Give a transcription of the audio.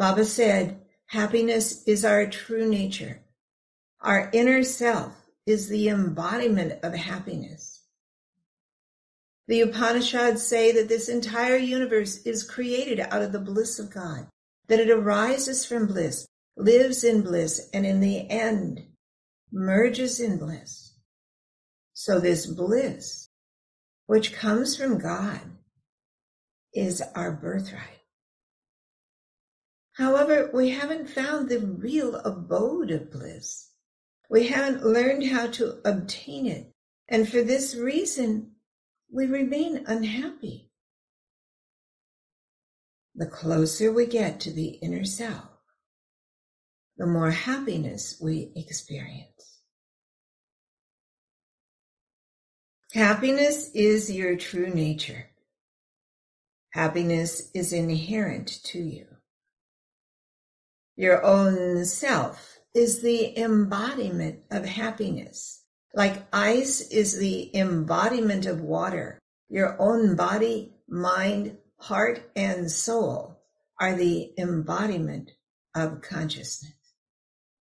Baba said, happiness is our true nature. Our inner self is the embodiment of happiness. The Upanishads say that this entire universe is created out of the bliss of God, that it arises from bliss, lives in bliss, and in the end merges in bliss. So this bliss, which comes from God, is our birthright. However, we haven't found the real abode of bliss. We haven't learned how to obtain it. And for this reason, we remain unhappy. The closer we get to the inner self, the more happiness we experience. Happiness is your true nature. Happiness is inherent to you. Your own self is the embodiment of happiness. Like ice is the embodiment of water. Your own body, mind, heart, and soul are the embodiment of consciousness.